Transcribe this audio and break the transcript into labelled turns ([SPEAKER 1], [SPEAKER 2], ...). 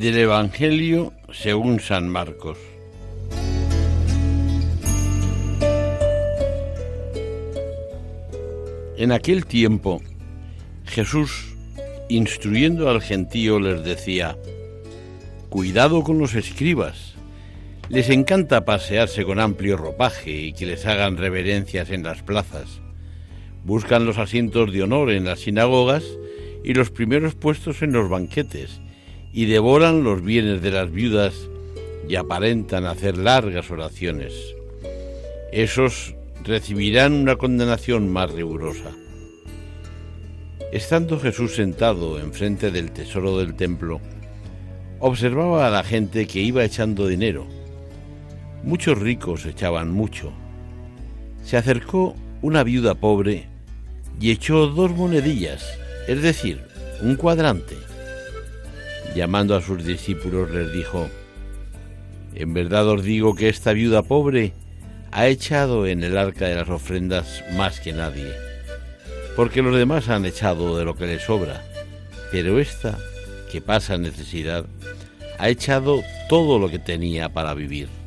[SPEAKER 1] Del Evangelio según San Marcos. En aquel tiempo, Jesús, instruyendo al gentío, les decía, Cuidado con los escribas. Les encanta pasearse con amplio ropaje y que les hagan reverencias en las plazas. Buscan los asientos de honor en las sinagogas y los primeros puestos en los banquetes y devoran los bienes de las viudas y aparentan hacer largas oraciones. Esos recibirán una condenación más rigurosa. Estando Jesús sentado enfrente del tesoro del templo, observaba a la gente que iba echando dinero. Muchos ricos echaban mucho. Se acercó una viuda pobre y echó dos monedillas, es decir, un cuadrante llamando a sus discípulos les dijo, En verdad os digo que esta viuda pobre ha echado en el arca de las ofrendas más que nadie, porque los demás han echado de lo que les sobra, pero esta, que pasa necesidad, ha echado todo lo que tenía para vivir.